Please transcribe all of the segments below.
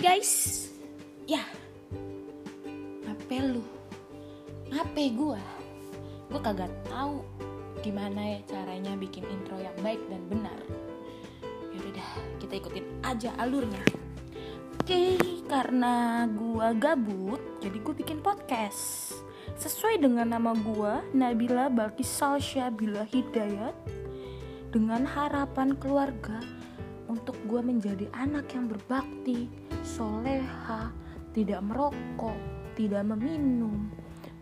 guys. Ya. Apa lu? Apa gua? Gua kagak tahu Gimana ya caranya bikin intro yang baik dan benar. Yaudah dah kita ikutin aja alurnya. Oke karena gua gabut Jadi gua bikin podcast. Sesuai dengan nama gua Nabila Balkis Salsya Bila Hidayat Dengan harapan keluarga untuk gue menjadi anak yang berbakti, soleha, tidak merokok, tidak meminum,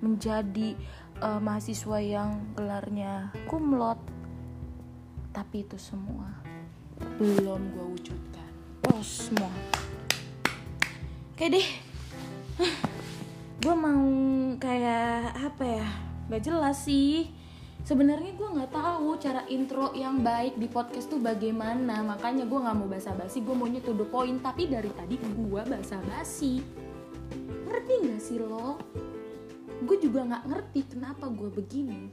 menjadi uh, mahasiswa yang gelarnya kumlot. Tapi itu semua belum gue wujudkan. Oh semua. Oke deh. Gue mau kayak apa ya? Gak jelas sih sebenarnya gue nggak tahu cara intro yang baik di podcast tuh bagaimana. Makanya gue nggak mau basa-basi gue maunya to the point. Tapi dari tadi gue basa-basi. Ngerti nggak sih lo? Gue juga nggak ngerti kenapa gue begini.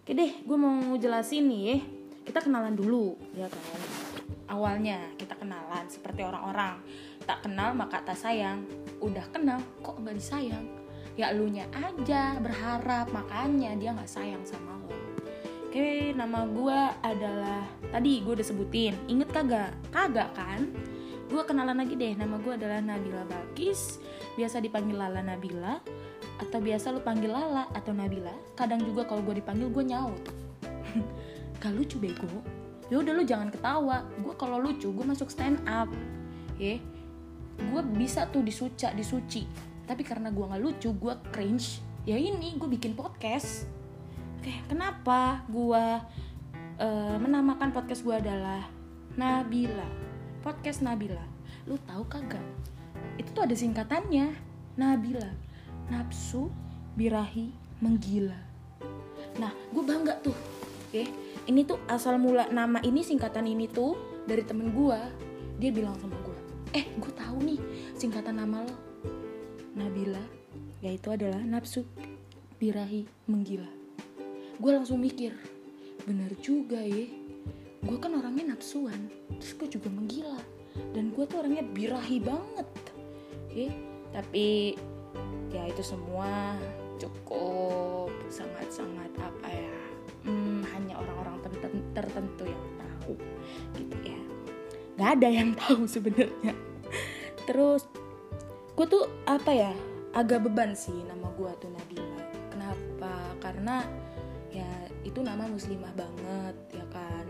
Oke deh gue mau jelasin nih ya. Kita kenalan dulu ya kan? Awalnya kita kenalan seperti orang-orang. Tak kenal maka tak sayang. Udah kenal kok nggak disayang ya elunya aja berharap makanya dia nggak sayang sama lo. Oke nama gue adalah tadi gue udah sebutin inget kagak? Kagak kan? Gue kenalan lagi deh nama gue adalah Nabila Balkis. Biasa dipanggil Lala Nabila atau biasa lu panggil Lala atau Nabila. Kadang juga kalau gue dipanggil gue nyaut. Gak lucu bego. Ya udah lu jangan ketawa. Gue kalau lucu gue masuk stand up. Ya gue bisa tuh disuca disuci tapi karena gue nggak lucu gue cringe. Ya ini gue bikin podcast. Oke kenapa gue uh, menamakan podcast gue adalah Nabila? Podcast Nabila. Lu tahu kagak? Itu tuh ada singkatannya Nabila. Nafsu birahi menggila. Nah gue bangga tuh. Oke ini tuh asal mula nama ini singkatan ini tuh dari temen gue dia bilang sama gue eh gue tahu nih singkatan nama lo Nabila yaitu adalah nafsu birahi menggila. Gue langsung mikir bener juga ya gue kan orangnya nafsuan terus gue juga menggila dan gue tuh orangnya birahi banget. Ya tapi ya itu semua cukup sangat-sangat apa ya hmm, hanya orang-orang tertentu yang tahu gitu ya. Nggak ada yang tahu sebenarnya. Terus gue tuh apa ya agak beban sih nama gue tuh Nabila. Kenapa? Karena ya itu nama muslimah banget ya kan?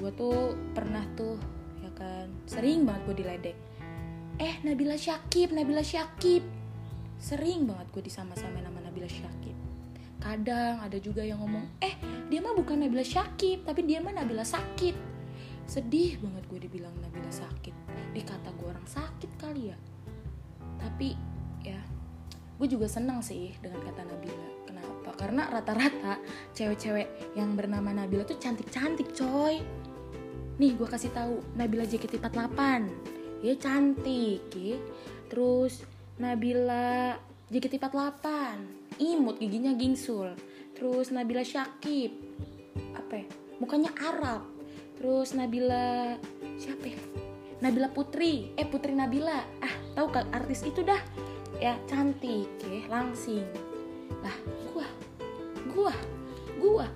Gue tuh pernah tuh ya kan sering banget gue diledek. Eh Nabila Syakib Nabila Syakib. Sering banget gue disama-sama nama Nabila Syakib. Kadang ada juga yang ngomong eh dia mah bukan Nabila Syakib tapi dia mah Nabila sakit. Sedih banget gue dibilang Nabila sakit. Dikata gue orang sakit kali ya tapi ya gue juga senang sih dengan kata Nabila. Kenapa? Karena rata-rata cewek-cewek yang bernama Nabila tuh cantik-cantik coy. Nih gue kasih tahu Nabila JKT48 ya cantik ya. Terus Nabila JKT48 imut giginya gingsul. Terus Nabila Syakib. Apa ya? mukanya Arab. Terus Nabila siapa ya? Nabila Putri. Eh Putri Nabila. Ah tahu kan artis itu dah. Ya cantik ya langsing. Lah gua gua gua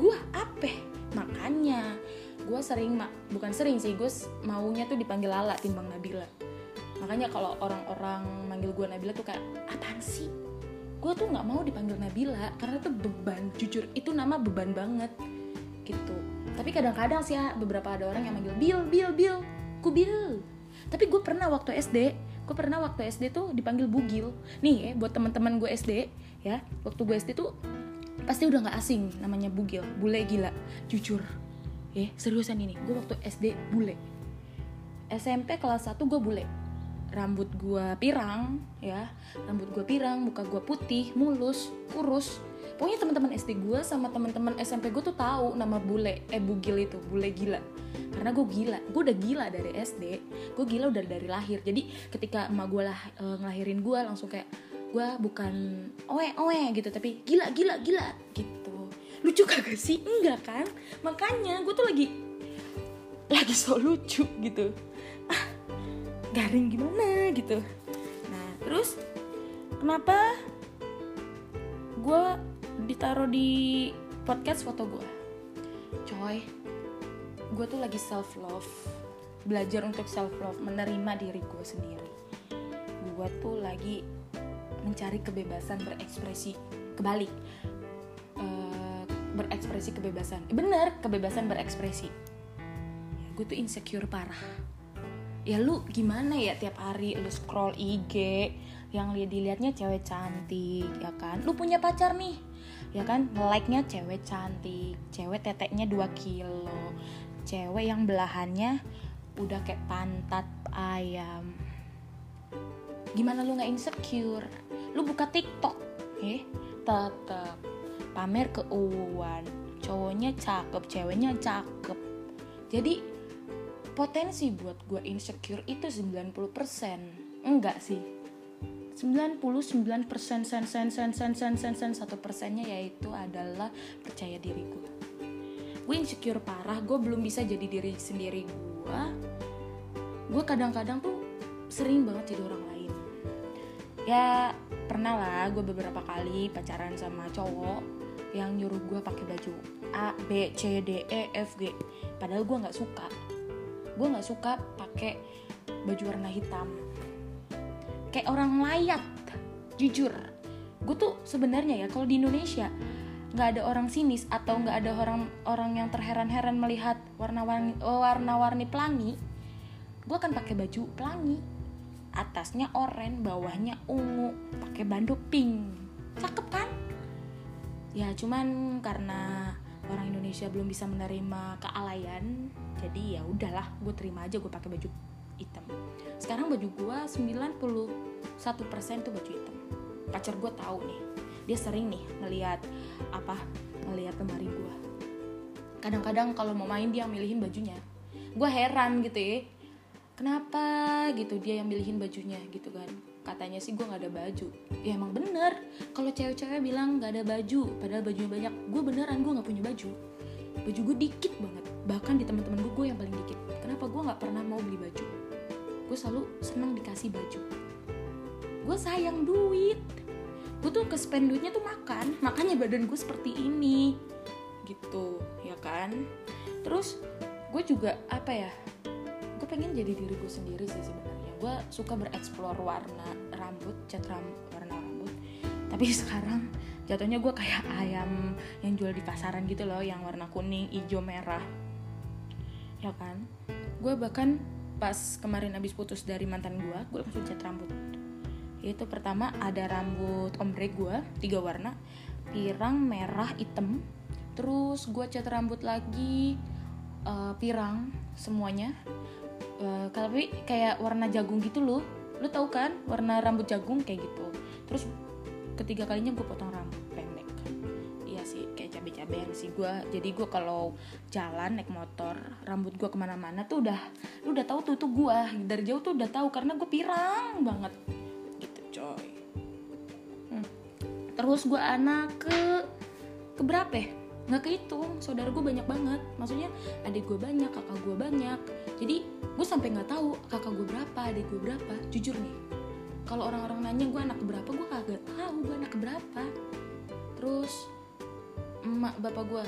gua apa makanya gua sering mak bukan sering sih gue maunya tuh dipanggil Lala timbang Nabila. Makanya kalau orang-orang manggil gue Nabila tuh kayak apaan sih? Gue tuh nggak mau dipanggil Nabila karena itu beban jujur itu nama beban banget gitu. Tapi kadang-kadang sih ya beberapa ada orang yang manggil Bill Bill Bill kubil. Tapi gue pernah waktu SD gue pernah waktu SD tuh dipanggil bugil. Nih ya buat teman-teman gue SD ya waktu gue SD tuh pasti udah nggak asing namanya bugil. Bule gila. Jujur. Ya seriusan ini. Gue waktu SD bule. SMP kelas 1 gue bule. Rambut gue pirang ya. Rambut gue pirang muka gue putih mulus kurus pokoknya teman-teman SD gue sama teman-teman SMP gue tuh tahu nama bule eh bugil itu bule gila. Karena gue gila gue udah gila dari SD gue gila udah dari lahir. Jadi ketika emak gue lah e, ngelahirin gue langsung kayak gue bukan oe oe gitu tapi gila gila gila gitu. Lucu kagak sih? Enggak kan? Makanya gue tuh lagi lagi so lucu gitu. Ah garing gimana gitu. Nah terus kenapa gue ditaruh di podcast foto gue coy gue tuh lagi self love belajar untuk self love menerima diri gue sendiri. Gue tuh lagi mencari kebebasan berekspresi kebalik. Uh, berekspresi kebebasan. Bener kebebasan berekspresi. Ya, gue tuh insecure parah. Ya lu gimana ya tiap hari? Lu scroll IG yang lihat dilihatnya cewek cantik ya kan? Lu punya pacar nih ya kan? Like-nya cewek cantik cewek teteknya 2 kilo cewek yang belahannya udah kayak pantat ayam. Gimana lu nggak insecure? Lu buka TikTok eh? Tetap pamer keuangan. Cowoknya cakep ceweknya cakep. Jadi potensi buat gue insecure itu 90% enggak sih 99% sen sen sen sen sen sen sen sen satu persennya yaitu adalah percaya diri gue gue insecure parah gue belum bisa jadi diri sendiri gue gue kadang-kadang tuh sering banget jadi orang lain. Ya pernah lah gue beberapa kali pacaran sama cowok yang nyuruh gue pakai baju A B C D E F G. Padahal gue nggak suka. Gue nggak suka pakai baju warna hitam kayak orang layat jujur. Gue tuh sebenarnya ya kalau di Indonesia nggak ada orang sinis atau nggak ada orang orang yang terheran-heran melihat warna-warni warna-warni pelangi gue akan pakai baju pelangi. Atasnya oranye bawahnya ungu pakai banduk pink. Cakep kan? Ya cuman karena orang Indonesia belum bisa menerima kealayan jadi ya udahlah gue terima aja gue pakai baju hitam. Sekarang baju gue 91% tuh baju hitam. Pacar gue tahu nih dia sering nih ngelihat apa ngelihat lemari gue kadang-kadang kalau mau main dia milihin bajunya. Gue heran gitu ya kenapa? Gitu dia yang milihin bajunya gitu kan. Katanya sih gue nggak ada baju. Ya emang bener kalau cewek-cewek bilang nggak ada baju padahal bajunya banyak gue beneran gue nggak punya baju. Baju gue dikit banget bahkan di teman-teman gue gue yang paling dikit. Kenapa gue nggak pernah mau beli baju gue selalu senang dikasih baju. Gue sayang duit. Gue tuh ke spend duitnya tuh makan. Makanya badan gue seperti ini. Gitu ya kan? Terus gue juga apa ya gue pengen jadi diri gue sendiri sih sebenarnya. Gue suka bereksplor warna rambut cat rambut warna rambut. Tapi sekarang jatuhnya gue kayak ayam yang jual di pasaran gitu loh yang warna kuning hijau merah. Ya kan? Gue bahkan pas kemarin abis putus dari mantan gue gue langsung cat rambut. Yaitu pertama ada rambut ombre gue tiga warna pirang merah hitam. Terus gue cat rambut lagi uh, pirang semuanya. Uh, tapi kayak warna jagung gitu loh. Lu tau kan warna rambut jagung kayak gitu. Terus ketiga kalinya gue potong rambut pendek. Iya sih kayak cabe-cabean sih gue jadi gue kalau jalan naik motor rambut gue ke mana-mana tuh udah lu udah tahu tuh tuh gue dari jauh tuh udah tahu karena gue pirang banget. Gitu coy. Hmm. terus gue anak ke ke berapa ya? nggak kehitung. Saudara gue banyak banget. Maksudnya adik gue banyak kakak gue banyak. Jadi gue sampai nggak tahu kakak gue berapa adik gue berapa. Jujur nih kalau orang-orang nanya gue anak berapa gue kagak tahu gue anak berapa. Terus emak bapak gue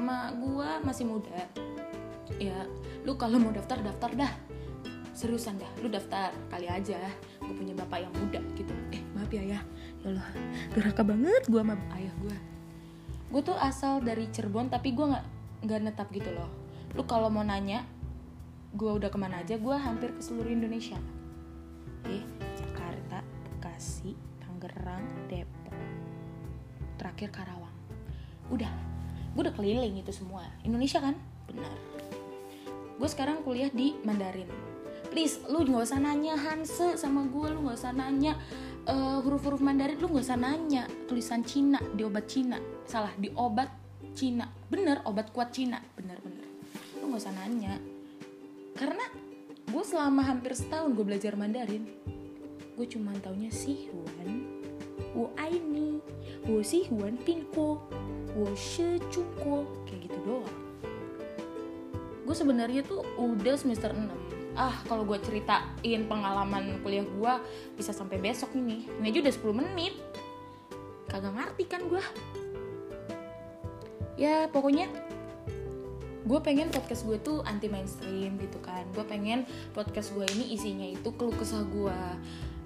emak gue masih muda. Ya lu kalau mau daftar daftar dah. Seriusan dah lu daftar kali aja. Gue punya bapak yang muda gitu. Eh maaf ya ya. Ya Allah durhaka banget gue sama ayah gue gue tuh asal dari Cirebon tapi gue nggak nggak netap gitu loh. Lu kalau mau nanya gue udah ke mana aja gue hampir ke seluruh Indonesia. Eh Jakarta Bekasi Tangerang Depok. Terakhir Karawang. Udah gue udah keliling itu semua. Indonesia kan? Benar gue sekarang kuliah di Mandarin. Please lu nggak usah nanya Hanse sama gue lu nggak usah nanya uh, huruf-huruf Mandarin lu nggak usah nanya tulisan Cina di obat Cina. Salah di obat Cina. Bener obat kuat Cina. Bener-bener lu nggak usah nanya. Karena gue selama hampir setahun gue belajar Mandarin. Gue cuma taunya si Huan wo aini wo si Huan pinko wo she kayak gitu doang gue sebenarnya tuh udah semester 6 ah kalau gue ceritain pengalaman kuliah gue bisa sampai besok ini ini aja udah 10 menit. Kagak ngerti kan gue. Ya pokoknya gue pengen podcast gue tuh anti mainstream gitu kan. Gue pengen podcast gue ini isinya itu keluh kesah gue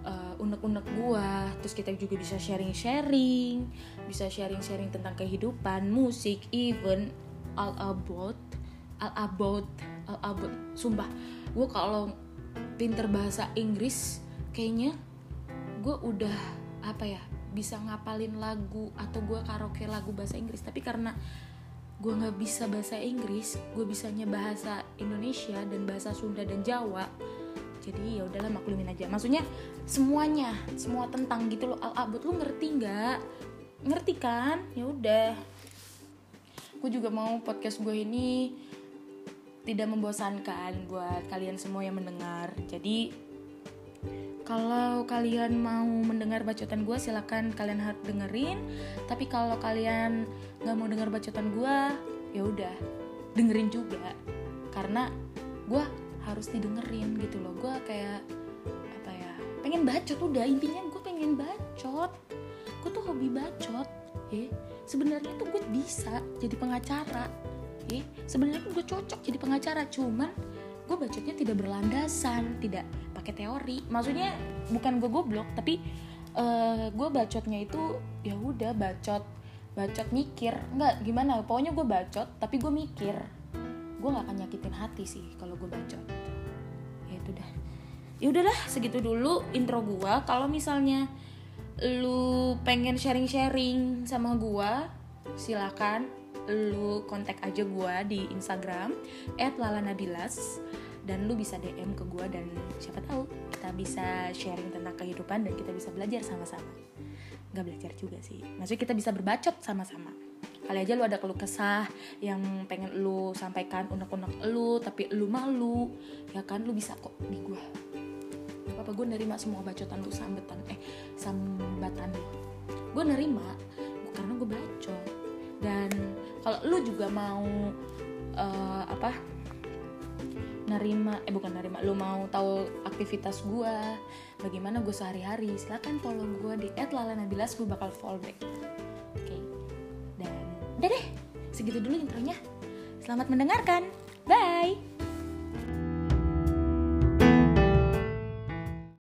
uh, unek-unek gue. Terus kita juga bisa sharing-sharing bisa sharing-sharing tentang kehidupan musik event all about all about all about. Sumpah gue kalau pinter bahasa Inggris kayaknya gue udah apa ya bisa ngapalin lagu atau gue karaoke lagu bahasa Inggris. Tapi karena gue nggak bisa bahasa Inggris gue bisanya bahasa Indonesia dan bahasa Sunda dan Jawa. Jadi ya udahlah maklumin aja. Maksudnya semuanya semua tentang gitu loh. Al abut lu ngerti nggak? Ngerti kan? Ya udah. Gue juga mau podcast gue ini tidak membosankan buat kalian semua yang mendengar. Jadi kalau kalian mau mendengar bacotan gue silahkan kalian harus dengerin. Tapi kalau kalian nggak mau dengar bacotan gue ya udah dengerin juga. Karena gue harus didengerin gitu loh. Gue kayak apa ya pengen bacot udah. Intinya gue pengen bacot. Gue tuh hobi bacot. Ya sebenarnya tuh gue bisa jadi pengacara ya sebenarnya gue cocok jadi pengacara cuman gue bacotnya tidak berlandasan tidak pakai teori. Maksudnya bukan gue goblok tapi uh, gue bacotnya itu ya udah bacot bacot mikir. Nggak gimana? Pokoknya gue bacot tapi gue mikir. Gue nggak akan nyakitin hati sih kalau gue bacot. Ya itu dah. Ya udahlah segitu dulu intro gue kalau misalnya lu pengen sharing-sharing sama gue silakan lu kontak aja gue di Instagram @lalanabilas dan lu bisa DM ke gue dan siapa tahu kita bisa sharing tentang kehidupan dan kita bisa belajar sama-sama. Nggak belajar juga sih. Maksudnya kita bisa berbacot sama-sama. Kali aja lu ada keluh kesah yang pengen lu sampaikan unek-unek lu tapi lu malu ya kan? Lu bisa kok di gue apa apa gue nerima semua bacotan lu sambetan eh sambatan lu. Gue nerima karena gue bacot kalau lu juga mau uh, apa nerima eh bukan nerima lu mau tahu aktivitas gue bagaimana gue sehari-hari silahkan follow gue di @lalanabilas gue bakal follow back. Oke. Okay. dan udah deh segitu dulu intronya. Selamat mendengarkan